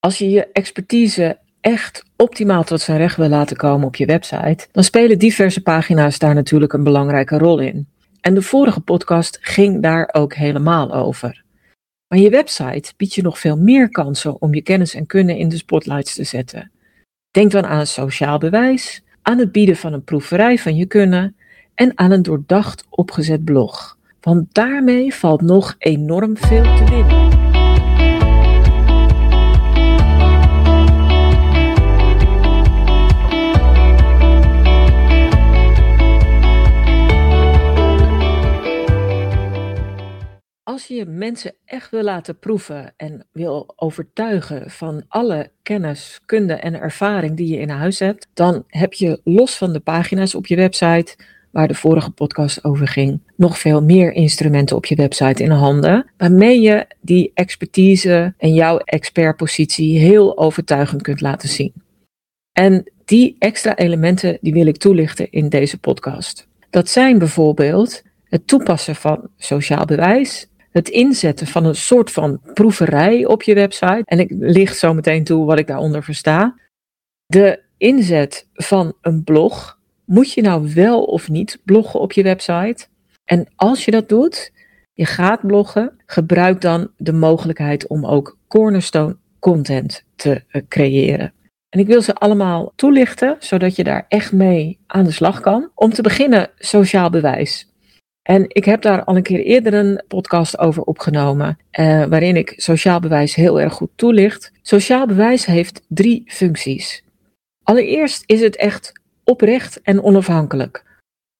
Als je je expertise echt optimaal tot zijn recht wil laten komen op je website, dan spelen diverse pagina's daar natuurlijk een belangrijke rol in. En de vorige podcast ging daar ook helemaal over. Maar je website biedt je nog veel meer kansen om je kennis en kunnen in de spotlights te zetten. Denk dan aan sociaal bewijs, aan het bieden van een proeverij van je kunnen en aan een doordacht opgezet blog. Want daarmee valt nog enorm veel te winnen. Als je mensen echt wil laten proeven en wil overtuigen van alle kennis, kunde en ervaring die je in huis hebt, dan heb je los van de pagina's op je website, waar de vorige podcast over ging, nog veel meer instrumenten op je website in handen, waarmee je die expertise en jouw expertpositie heel overtuigend kunt laten zien. En die extra elementen die wil ik toelichten in deze podcast. Dat zijn bijvoorbeeld het toepassen van sociaal bewijs, het inzetten van een soort van proeverij op je website. En ik licht zo meteen toe wat ik daaronder versta. De inzet van een blog. Moet je nou wel of niet bloggen op je website? En als je dat doet, je gaat bloggen, gebruik dan de mogelijkheid om ook cornerstone content te eh, creëren. En ik wil ze allemaal toelichten, zodat je daar echt mee aan de slag kan. Om te beginnen, sociaal bewijs. En ik heb daar al een keer eerder een podcast over opgenomen, uh, waarin ik sociaal bewijs heel erg goed toelicht. Sociaal bewijs heeft drie functies. Allereerst is het echt oprecht en onafhankelijk.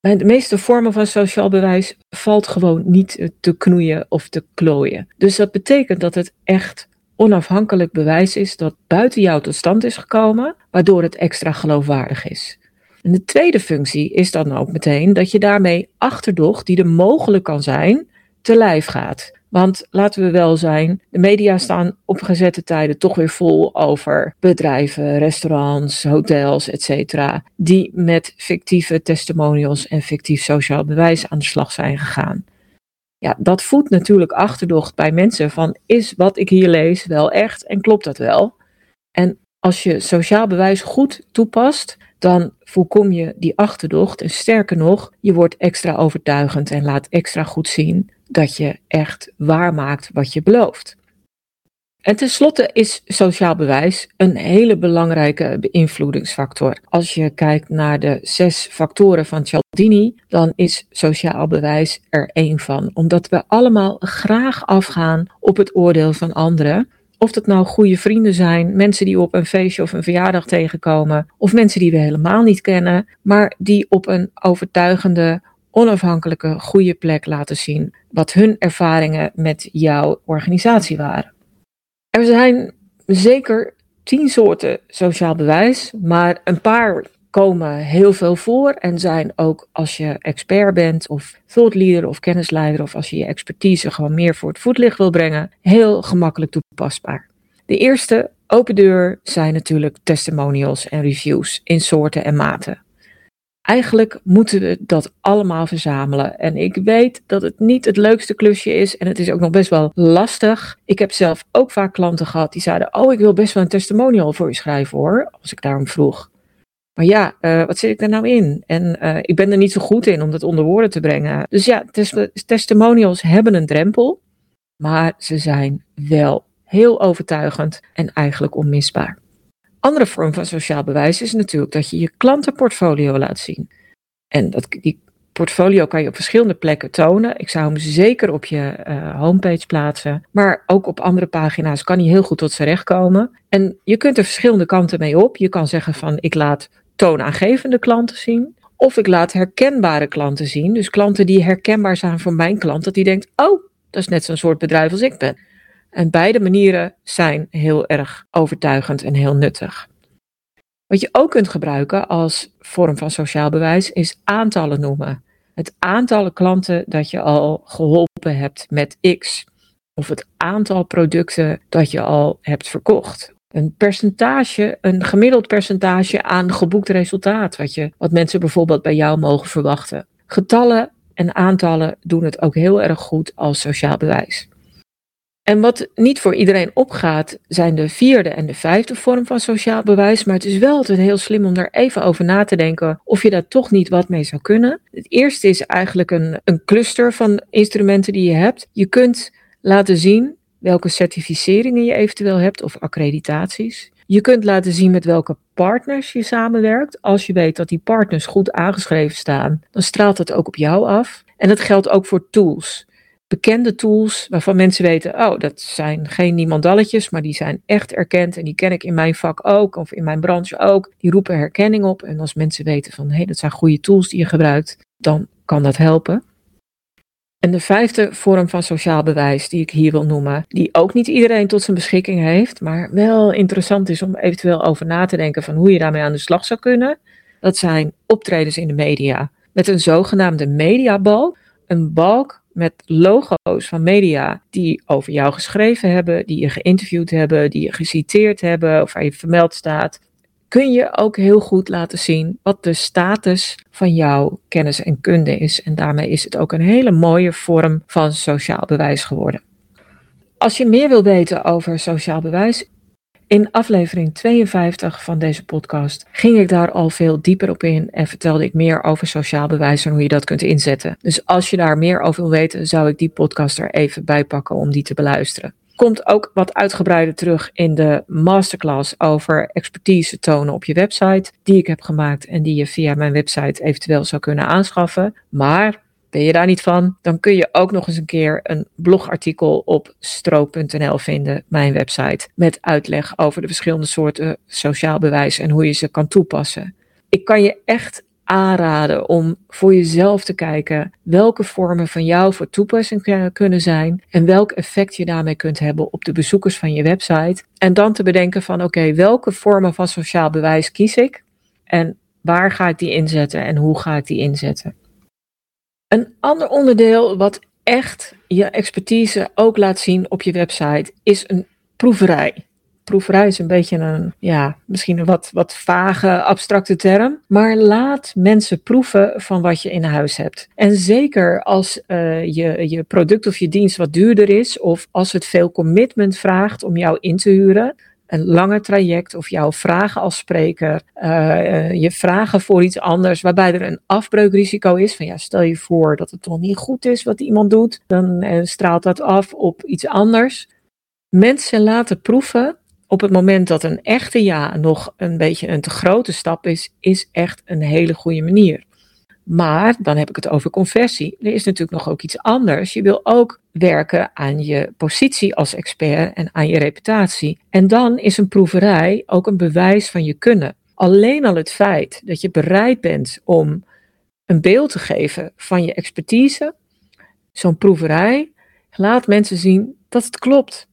Bij de meeste vormen van sociaal bewijs valt gewoon niet te knoeien of te klooien. Dus dat betekent dat het echt onafhankelijk bewijs is dat buiten jou tot stand is gekomen, waardoor het extra geloofwaardig is. En de tweede functie is dan ook meteen dat je daarmee achterdocht die er mogelijk kan zijn, te lijf gaat. Want laten we wel zijn, de media staan op gezette tijden toch weer vol over bedrijven, restaurants, hotels, etc. Die met fictieve testimonials en fictief sociaal bewijs aan de slag zijn gegaan. Ja, dat voedt natuurlijk achterdocht bij mensen van is wat ik hier lees wel echt en klopt dat wel? En als je sociaal bewijs goed toepast, dan voorkom je die achterdocht. En sterker nog, je wordt extra overtuigend en laat extra goed zien dat je echt waarmaakt wat je belooft. En tenslotte is sociaal bewijs een hele belangrijke beïnvloedingsfactor. Als je kijkt naar de zes factoren van Cialdini, dan is sociaal bewijs er één van. Omdat we allemaal graag afgaan op het oordeel van anderen. Of dat nou goede vrienden zijn, mensen die op een feestje of een verjaardag tegenkomen, of mensen die we helemaal niet kennen, maar die op een overtuigende, onafhankelijke, goede plek laten zien wat hun ervaringen met jouw organisatie waren. Er zijn zeker tien soorten sociaal bewijs, maar een paar komen heel veel voor en zijn ook als je expert bent of thoughtleader of kennisleider of als je je expertise gewoon meer voor het voetlicht wil brengen, heel gemakkelijk toepasbaar. De eerste open deur zijn natuurlijk testimonials en reviews in soorten en maten. Eigenlijk moeten we dat allemaal verzamelen. En ik weet dat het niet het leukste klusje is. En het is ook nog best wel lastig. Ik heb zelf ook vaak klanten gehad die zeiden: Oh, ik wil best wel een testimonial voor je schrijven hoor. Als ik daarom vroeg. Maar ja, uh, wat zit ik daar nou in? En uh, ik ben er niet zo goed in om dat onder woorden te brengen. Dus ja, tes testimonials hebben een drempel, maar ze zijn wel heel overtuigend en eigenlijk onmisbaar. Andere vorm van sociaal bewijs is natuurlijk dat je je klantenportfolio laat zien. En dat, die portfolio kan je op verschillende plekken tonen. Ik zou hem zeker op je uh, homepage plaatsen. Maar ook op andere pagina's kan hij heel goed tot zijn recht komen. En je kunt er verschillende kanten mee op. Je kan zeggen van ik laat toonaangevende klanten zien. Of ik laat herkenbare klanten zien. Dus klanten die herkenbaar zijn voor mijn klant. Dat die denkt, oh, dat is net zo'n soort bedrijf als ik ben. En beide manieren zijn heel erg overtuigend en heel nuttig. Wat je ook kunt gebruiken als vorm van sociaal bewijs is aantallen noemen. Het aantal klanten dat je al geholpen hebt met X. Of het aantal producten dat je al hebt verkocht een percentage, een gemiddeld percentage aan geboekt resultaat, wat, je, wat mensen bijvoorbeeld bij jou mogen verwachten. Getallen en aantallen doen het ook heel erg goed als sociaal bewijs. En wat niet voor iedereen opgaat, zijn de vierde en de vijfde vorm van sociaal bewijs. Maar het is wel altijd heel slim om daar even over na te denken of je daar toch niet wat mee zou kunnen. Het eerste is eigenlijk een, een cluster van instrumenten die je hebt. Je kunt laten zien welke certificeringen je eventueel hebt of accreditaties. Je kunt laten zien met welke partners je samenwerkt. Als je weet dat die partners goed aangeschreven staan, dan straalt het ook op jou af. En dat geldt ook voor tools. Bekende tools waarvan mensen weten, oh, dat zijn geen niemandalletjes, maar die zijn echt erkend en die ken ik in mijn vak ook of in mijn branche ook. Die roepen herkenning op. En als mensen weten van, hé, hey, dat zijn goede tools die je gebruikt, dan kan dat helpen. En de vijfde vorm van sociaal bewijs die ik hier wil noemen, die ook niet iedereen tot zijn beschikking heeft, maar wel interessant is om eventueel over na te denken van hoe je daarmee aan de slag zou kunnen, dat zijn optredens in de media. Met een zogenaamde mediabalk, een balk met logo's van media die over jou geschreven hebben, die je geïnterviewd hebben, die je geciteerd hebben of waar je vermeld staat kun je ook heel goed laten zien wat de status van jouw kennis en kunde is. En daarmee is het ook een hele mooie vorm van sociaal bewijs geworden. Als je meer wil weten over sociaal bewijs, in aflevering 52 van deze podcast ging ik daar al veel dieper op in en vertelde ik meer over sociaal bewijs en hoe je dat kunt inzetten. Dus als je daar meer over wil weten, zou ik die podcast er even bij pakken om die te beluisteren komt ook wat uitgebreider terug in de masterclass over expertise tonen op je website, die ik heb gemaakt en die je via mijn website eventueel zou kunnen aanschaffen. Maar ben je daar niet van, dan kun je ook nog eens een keer een blogartikel op stro.nl vinden, mijn website, met uitleg over de verschillende soorten sociaal bewijs en hoe je ze kan toepassen. Ik kan je echt aanraden om voor jezelf te kijken welke vormen van jou voor toepassing kunnen zijn en welk effect je daarmee kunt hebben op de bezoekers van je website. En dan te bedenken van oké, welke vormen van sociaal bewijs kies ik en waar ga ik die inzetten en hoe ga ik die inzetten. Een ander onderdeel wat echt je expertise ook laat zien op je website is een proeverij proeverij is een beetje een, ja, misschien een wat, wat vage, abstracte term. Maar laat mensen proeven van wat je in huis hebt. En zeker als uh, je, je product of je dienst wat duurder is, of als het veel commitment vraagt om jou in te huren, een lange traject of jouw vragen als spreker, uh, je vragen voor iets anders, waarbij er een afbreukrisico is. Van ja, stel je voor dat het toch niet goed is wat iemand doet, dan straalt dat af op iets anders. Mensen laten proeven op het moment dat een echte ja nog een beetje een te grote stap is, is echt een hele goede manier. Maar dan heb ik het over conversie. Er is natuurlijk nog ook iets anders. Je wil ook werken aan je positie als expert en aan je reputatie. En dan is een proeverij ook een bewijs van je kunnen. Alleen al het feit dat je bereid bent om een beeld te geven van je expertise, zo'n proeverij, laat mensen zien dat het klopt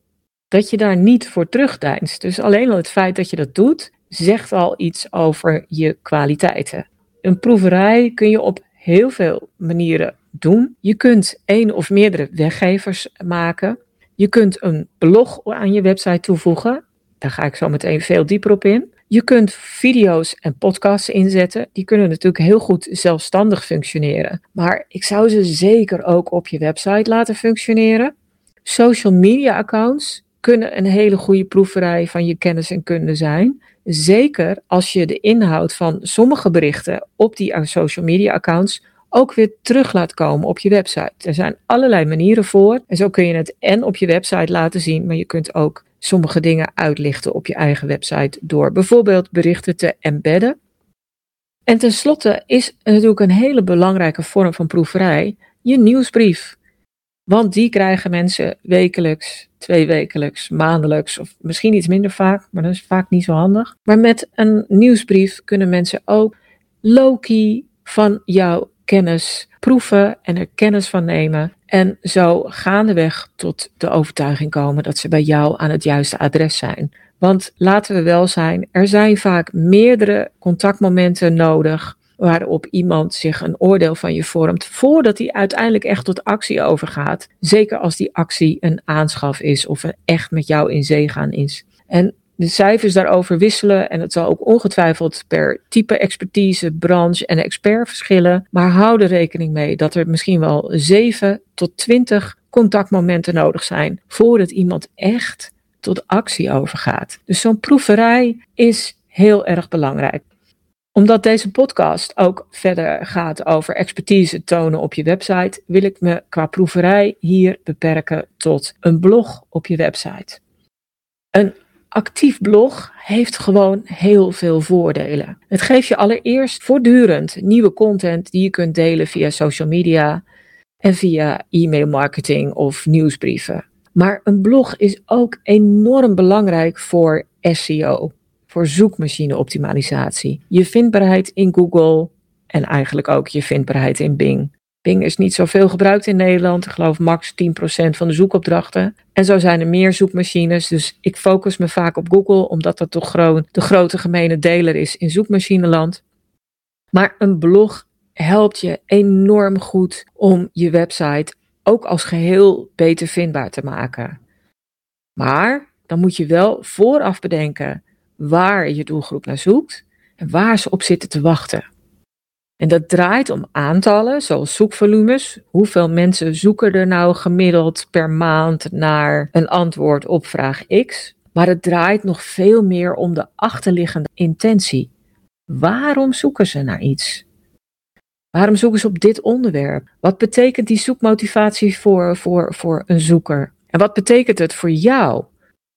dat je daar niet voor terugdeinst. Dus alleen al het feit dat je dat doet, zegt al iets over je kwaliteiten. Een proeverij kun je op heel veel manieren doen. Je kunt één of meerdere weggevers maken. Je kunt een blog aan je website toevoegen. Daar ga ik zo meteen veel dieper op in. Je kunt video's en podcasts inzetten. Die kunnen natuurlijk heel goed zelfstandig functioneren. Maar ik zou ze zeker ook op je website laten functioneren. Social media accounts kunnen een hele goede proeverij van je kennis en kunde zijn. Zeker als je de inhoud van sommige berichten op die social media accounts ook weer terug laat komen op je website. Er zijn allerlei manieren voor. En zo kun je het en op je website laten zien, maar je kunt ook sommige dingen uitlichten op je eigen website door bijvoorbeeld berichten te embedden. En tenslotte is natuurlijk een hele belangrijke vorm van proeverij je nieuwsbrief. Want die krijgen mensen wekelijks, tweewekelijks, maandelijks of misschien iets minder vaak, maar dat is vaak niet zo handig. Maar met een nieuwsbrief kunnen mensen ook low-key van jouw kennis proeven en er kennis van nemen. En zo gaandeweg tot de overtuiging komen dat ze bij jou aan het juiste adres zijn. Want laten we wel zijn, er zijn vaak meerdere contactmomenten nodig waarop iemand zich een oordeel van je vormt voordat hij uiteindelijk echt tot actie overgaat. Zeker als die actie een aanschaf is of een echt met jou in zee gaan is. En de cijfers daarover wisselen en het zal ook ongetwijfeld per type expertise, branche en expert verschillen. Maar hou er rekening mee dat er misschien wel 7 tot 20 contactmomenten nodig zijn voordat iemand echt tot actie overgaat. Dus zo'n proeverij is heel erg belangrijk omdat deze podcast ook verder gaat over expertise tonen op je website, wil ik me qua proeverij hier beperken tot een blog op je website. Een actief blog heeft gewoon heel veel voordelen. Het geeft je allereerst voortdurend nieuwe content die je kunt delen via social media en via e-mail marketing of nieuwsbrieven. Maar een blog is ook enorm belangrijk voor SEO voor zoekmachine-optimalisatie. Je vindbaarheid in Google en eigenlijk ook je vindbaarheid in Bing. Bing is niet zoveel gebruikt in Nederland. Ik geloof max 10% van de zoekopdrachten. En zo zijn er meer zoekmachines. Dus ik focus me vaak op Google, omdat dat toch gewoon de grote gemene deler is in zoekmachineland. Maar een blog helpt je enorm goed om je website ook als geheel beter vindbaar te maken. Maar dan moet je wel vooraf bedenken waar je doelgroep naar zoekt en waar ze op zitten te wachten. En dat draait om aantallen, zoals zoekvolumes. Hoeveel mensen zoeken er nou gemiddeld per maand naar een antwoord op vraag X? Maar het draait nog veel meer om de achterliggende intentie. Waarom zoeken ze naar iets? Waarom zoeken ze op dit onderwerp? Wat betekent die zoekmotivatie voor, voor, voor een zoeker? En wat betekent het voor jou?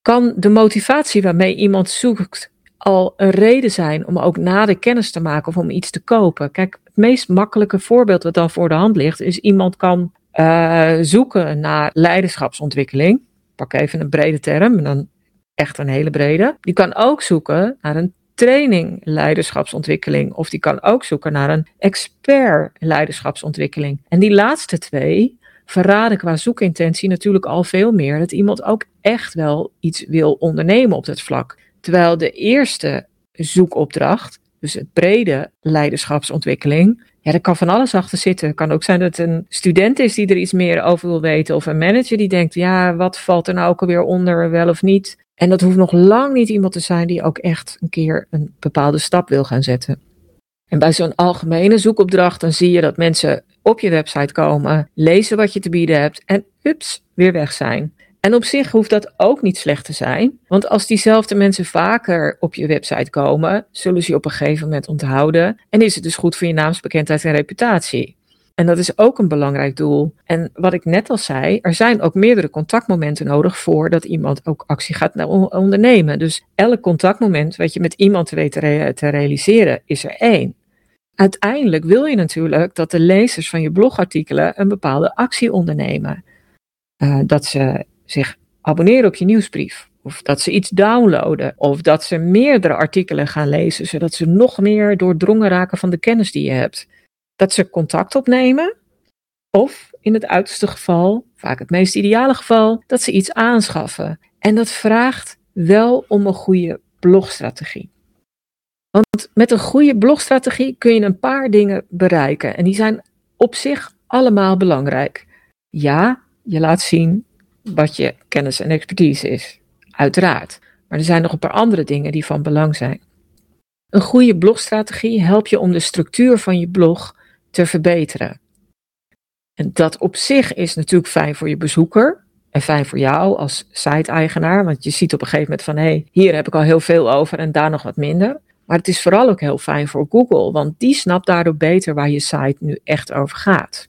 Kan de motivatie waarmee iemand zoekt al een reden zijn om ook nader kennis te maken of om iets te kopen. Kijk, het meest makkelijke voorbeeld wat dan voor de hand ligt, is iemand kan uh, zoeken naar leiderschapsontwikkeling. Pak even een brede term, dan echt een hele brede. Die kan ook zoeken naar een training leiderschapsontwikkeling. Of die kan ook zoeken naar een expert leiderschapsontwikkeling. En die laatste twee, verraden qua zoekintentie natuurlijk al veel meer dat iemand ook echt wel iets wil ondernemen op dat vlak. Terwijl de eerste zoekopdracht, dus het brede leiderschapsontwikkeling, ja, daar kan van alles achter zitten. Het kan ook zijn dat een student is die er iets meer over wil weten, of een manager die denkt, ja, wat valt er nou ook alweer onder, wel of niet. En dat hoeft nog lang niet iemand te zijn die ook echt een keer een bepaalde stap wil gaan zetten. En bij zo'n algemene zoekopdracht, dan zie je dat mensen op je website komen, lezen wat je te bieden hebt en ups, weer weg zijn. En op zich hoeft dat ook niet slecht te zijn, want als diezelfde mensen vaker op je website komen, zullen ze je op een gegeven moment onthouden en is het dus goed voor je naamsbekendheid en reputatie. En dat is ook een belangrijk doel. En wat ik net al zei, er zijn ook meerdere contactmomenten nodig voordat iemand ook actie gaat ondernemen. Dus elk contactmoment wat je met iemand weet te, realiseren, is er één. Uiteindelijk wil je natuurlijk dat de lezers van je blogartikelen een bepaalde actie ondernemen. Uh, dat ze zich abonneren op je nieuwsbrief. Of dat ze iets downloaden. Of dat ze meerdere artikelen gaan lezen, zodat ze nog meer doordrongen raken van de kennis die je hebt. Dat ze contact opnemen. Of in het uiterste geval, vaak het meest ideale geval, dat ze iets aanschaffen. En dat vraagt wel om een goede blogstrategie. Want met een goede blogstrategie kun je een paar dingen bereiken. En die zijn op zich allemaal belangrijk. Ja, je laat zien wat je kennis en expertise is. Uiteraard. Maar er zijn nog een paar andere dingen die van belang zijn. Een goede blogstrategie helpt je om de structuur van je blog te verbeteren. En dat op zich is natuurlijk fijn voor je bezoeker en fijn voor jou als site-eigenaar, want je ziet op een gegeven moment van hé, hey, hier heb ik al heel veel over en daar nog wat minder. Maar het is vooral ook heel fijn voor Google, want die snapt daardoor beter waar je site nu echt over gaat.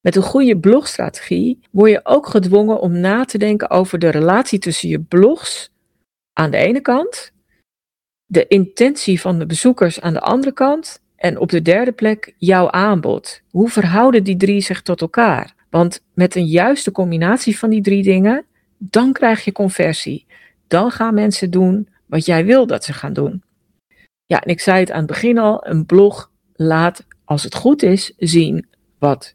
Met een goede blogstrategie word je ook gedwongen om na te denken over de relatie tussen je blogs aan de ene kant, de intentie van de bezoekers aan de andere kant en op de derde plek jouw aanbod. Hoe verhouden die drie zich tot elkaar? Want met een juiste combinatie van die drie dingen, dan krijg je conversie. Dan gaan mensen doen wat jij wil dat ze gaan doen. Ja, en ik zei het aan het begin al, een blog laat, als het goed is, zien wat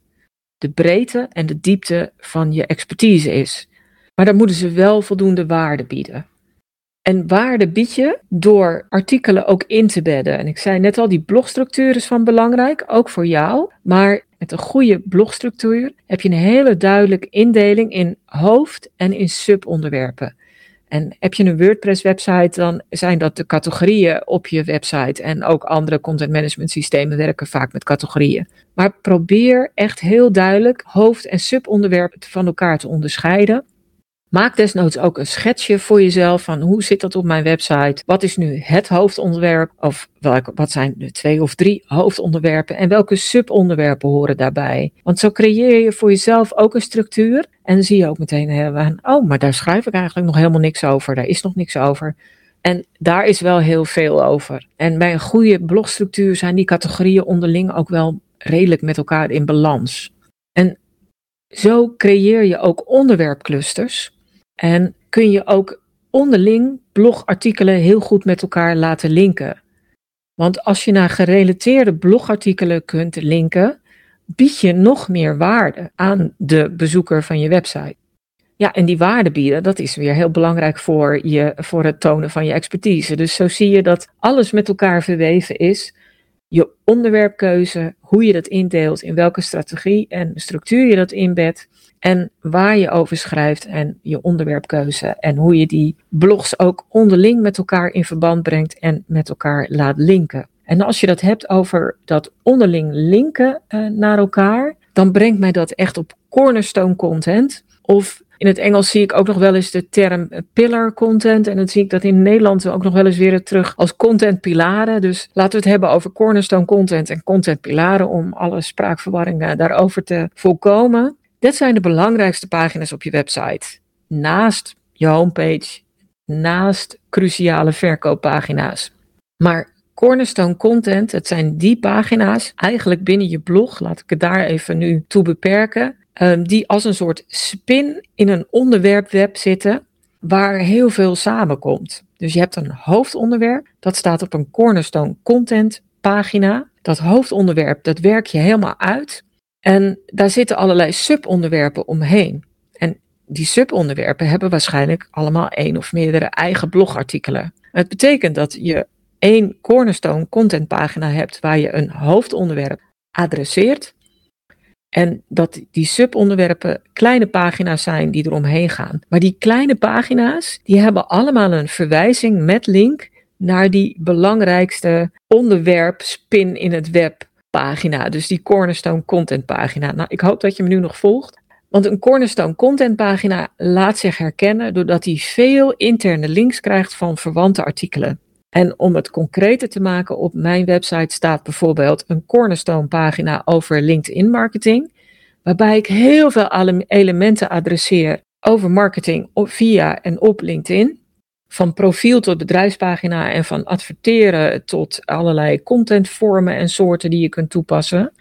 de breedte en de diepte van je expertise is. Maar dan moeten ze wel voldoende waarde bieden. En waarde bied je door artikelen ook in te bedden. En ik zei net al, die blogstructuur is van belangrijk, ook voor jou. Maar met een goede blogstructuur heb je een hele duidelijke indeling in hoofd- en in subonderwerpen. En heb je een WordPress website, dan zijn dat de categorieën op je website. En ook andere content management systemen werken vaak met categorieën. Maar probeer echt heel duidelijk hoofd- en subonderwerpen van elkaar te onderscheiden. Maak desnoods ook een schetsje voor jezelf van hoe zit dat op mijn website? Wat is nu het hoofdonderwerp? Of welke, wat zijn de twee of drie hoofdonderwerpen? En welke subonderwerpen horen daarbij? Want zo creëer je voor jezelf ook een structuur. En zie je ook meteen, eh, oh, maar daar schrijf ik eigenlijk nog helemaal niks over. Daar is nog niks over. En daar is wel heel veel over. En bij een goede blogstructuur zijn die categorieën onderling ook wel redelijk met elkaar in balans. En zo creëer je ook onderwerpclusters en kun je ook onderling blogartikelen heel goed met elkaar laten linken. Want als je naar gerelateerde blogartikelen kunt linken, bied je nog meer waarde aan de bezoeker van je website. Ja, en die waarde bieden, dat is weer heel belangrijk voor, je, voor het tonen van je expertise. Dus zo zie je dat alles met elkaar verweven is. Je onderwerpkeuze, hoe je dat indeelt, in welke strategie en structuur je dat inbedt. En waar je over schrijft en je onderwerpkeuze. En hoe je die blogs ook onderling met elkaar in verband brengt en met elkaar laat linken. En als je dat hebt over dat onderling linken uh, naar elkaar, dan brengt mij dat echt op cornerstone content. Of in het Engels zie ik ook nog wel eens de term pillar content. En dan zie ik dat in Nederland ook nog wel eens weer terug als content pilaren. Dus laten we het hebben over cornerstone content en content pilaren om alle spraakverwarringen daarover te voorkomen. Dit zijn de belangrijkste pagina's op je website. Naast je homepage, naast cruciale verkooppagina's. Maar cornerstone content, het zijn die pagina's eigenlijk binnen je blog, laat ik het daar even nu toe beperken, ehm, die als een soort spin in een onderwerpweb zitten waar heel veel samenkomt. Dus je hebt een hoofdonderwerp, dat staat op een cornerstone content pagina. Dat hoofdonderwerp, dat werk je helemaal uit en daar zitten allerlei subonderwerpen omheen. En die subonderwerpen hebben waarschijnlijk allemaal één of meerdere eigen blogartikelen. Het betekent dat je één cornerstone contentpagina hebt waar je een hoofdonderwerp adresseert. En dat die subonderwerpen kleine pagina's zijn die eromheen gaan. Maar die kleine pagina's, die hebben allemaal een verwijzing met link naar die belangrijkste onderwerp spin in het web pagina, dus die Cornerstone content pagina. Nou, ik hoop dat je me nu nog volgt. Want een Cornerstone content pagina laat zich herkennen doordat hij veel interne links krijgt van verwante artikelen. En om het concreter te maken, op mijn website staat bijvoorbeeld een Cornerstone pagina over LinkedIn marketing, waarbij ik heel veel elementen adresseer over marketing via en op LinkedIn van profiel tot bedrijfspagina en van adverteren tot allerlei contentvormen en soorten die je kunt toepassen.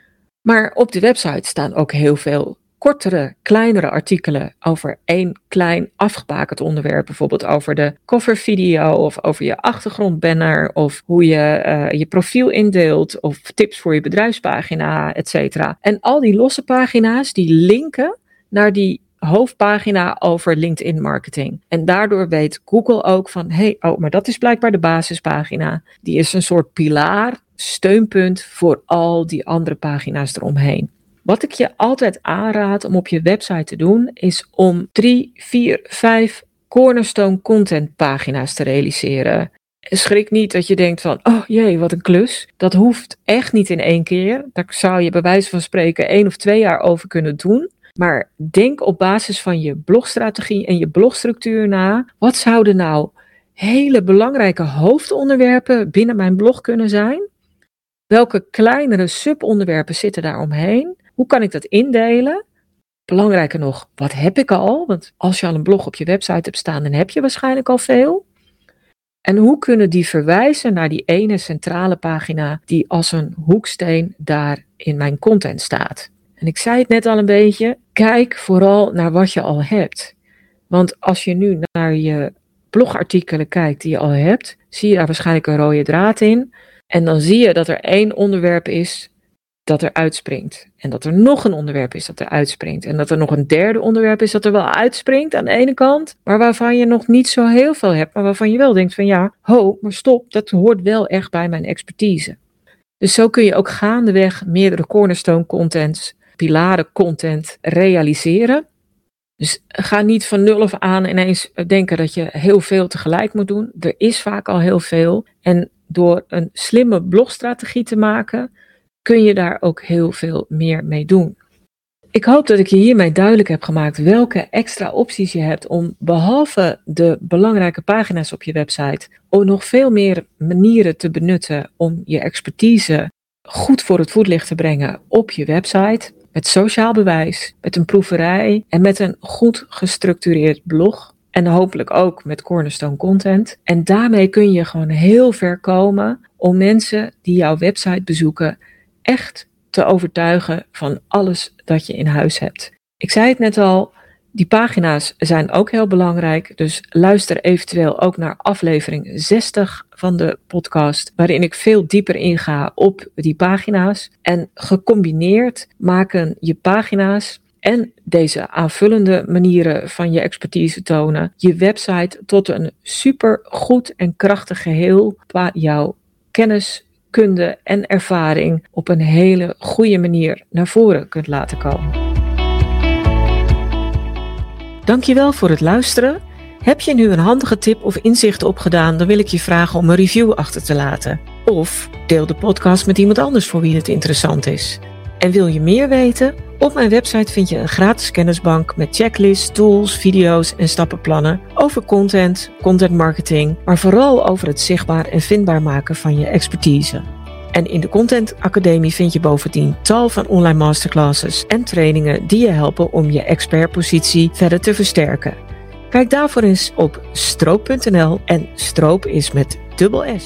Maar op de website staan ook heel veel kortere, kleinere artikelen over één klein afgebakend onderwerp. Bijvoorbeeld over de covervideo of over je achtergrondbanner of hoe je uh, je profiel indeelt of tips voor je bedrijfspagina, et cetera. En al die losse pagina's die linken naar die hoofdpagina over LinkedIn marketing. En daardoor weet Google ook van, hey, oh, maar dat is blijkbaar de basispagina. Die is een soort pilaar, steunpunt voor al die andere pagina's eromheen. Wat ik je altijd aanraad om op je website te doen, is om drie, vier, vijf cornerstone content pagina's te realiseren. Schrik niet dat je denkt van, oh jee, wat een klus. Dat hoeft echt niet in één keer. Daar zou je bij wijze van spreken één of twee jaar over kunnen doen. Maar denk op basis van je blogstrategie en je blogstructuur na. Wat zouden nou hele belangrijke hoofdonderwerpen binnen mijn blog kunnen zijn? Welke kleinere subonderwerpen zitten daar omheen? Hoe kan ik dat indelen? Belangrijker nog, wat heb ik al? Want als je al een blog op je website hebt staan, dan heb je waarschijnlijk al veel. En hoe kunnen die verwijzen naar die ene centrale pagina die als een hoeksteen daar in mijn content staat? En ik zei het net al een beetje, kijk vooral naar wat je al hebt. Want als je nu naar je blogartikelen kijkt die je al hebt, zie je daar waarschijnlijk een rode draad in. En dan zie je dat er één onderwerp is dat er uitspringt. En dat er nog een onderwerp is dat er uitspringt. En dat er nog een derde onderwerp is dat er wel uitspringt aan de ene kant, maar waarvan je nog niet zo heel veel hebt, maar waarvan je wel denkt van ja, ho, maar stop, dat hoort wel echt bij mijn expertise. Dus zo kun je ook gaandeweg meerdere cornerstone contents pilaren content realiseren. Dus ga niet van nul af aan ineens denken dat je heel veel tegelijk moet doen. Er is vaak al heel veel. En door een slimme blogstrategie te maken, kun je daar ook heel veel meer mee doen. Ik hoop dat ik je hiermee duidelijk heb gemaakt welke extra opties je hebt om behalve de belangrijke pagina's op je website, om nog veel meer manieren te benutten om je expertise goed voor het voetlicht te brengen op je website. Met sociaal bewijs, met een proeverij en met een goed gestructureerd blog. En hopelijk ook met cornerstone content. En daarmee kun je gewoon heel ver komen om mensen die jouw website bezoeken echt te overtuigen van alles dat je in huis hebt. Ik zei het net al, die pagina's zijn ook heel belangrijk. Dus luister eventueel ook naar aflevering 60 van de podcast, waarin ik veel dieper inga op die pagina's. En gecombineerd maken je pagina's en deze aanvullende manieren van je expertise tonen je website tot een super goed en krachtig geheel waar jouw kennis, kunde en ervaring op een hele goede manier naar voren kunt laten komen. Dankjewel voor het luisteren. Heb je nu een handige tip of inzicht opgedaan, dan wil ik je vragen om een review achter te laten. Of deel de podcast met iemand anders voor wie het interessant is. En wil je meer weten? Op mijn website vind je een gratis kennisbank met checklists, tools, video's en stappenplannen over content, content marketing, maar vooral over het zichtbaar en vindbaar maken van je expertise. En in de Content Academie vind je bovendien tal van online masterclasses en trainingen die je helpen om je expertpositie verder te versterken. Kijk daarvoor eens op stroop.nl en stroop is met dubbel S.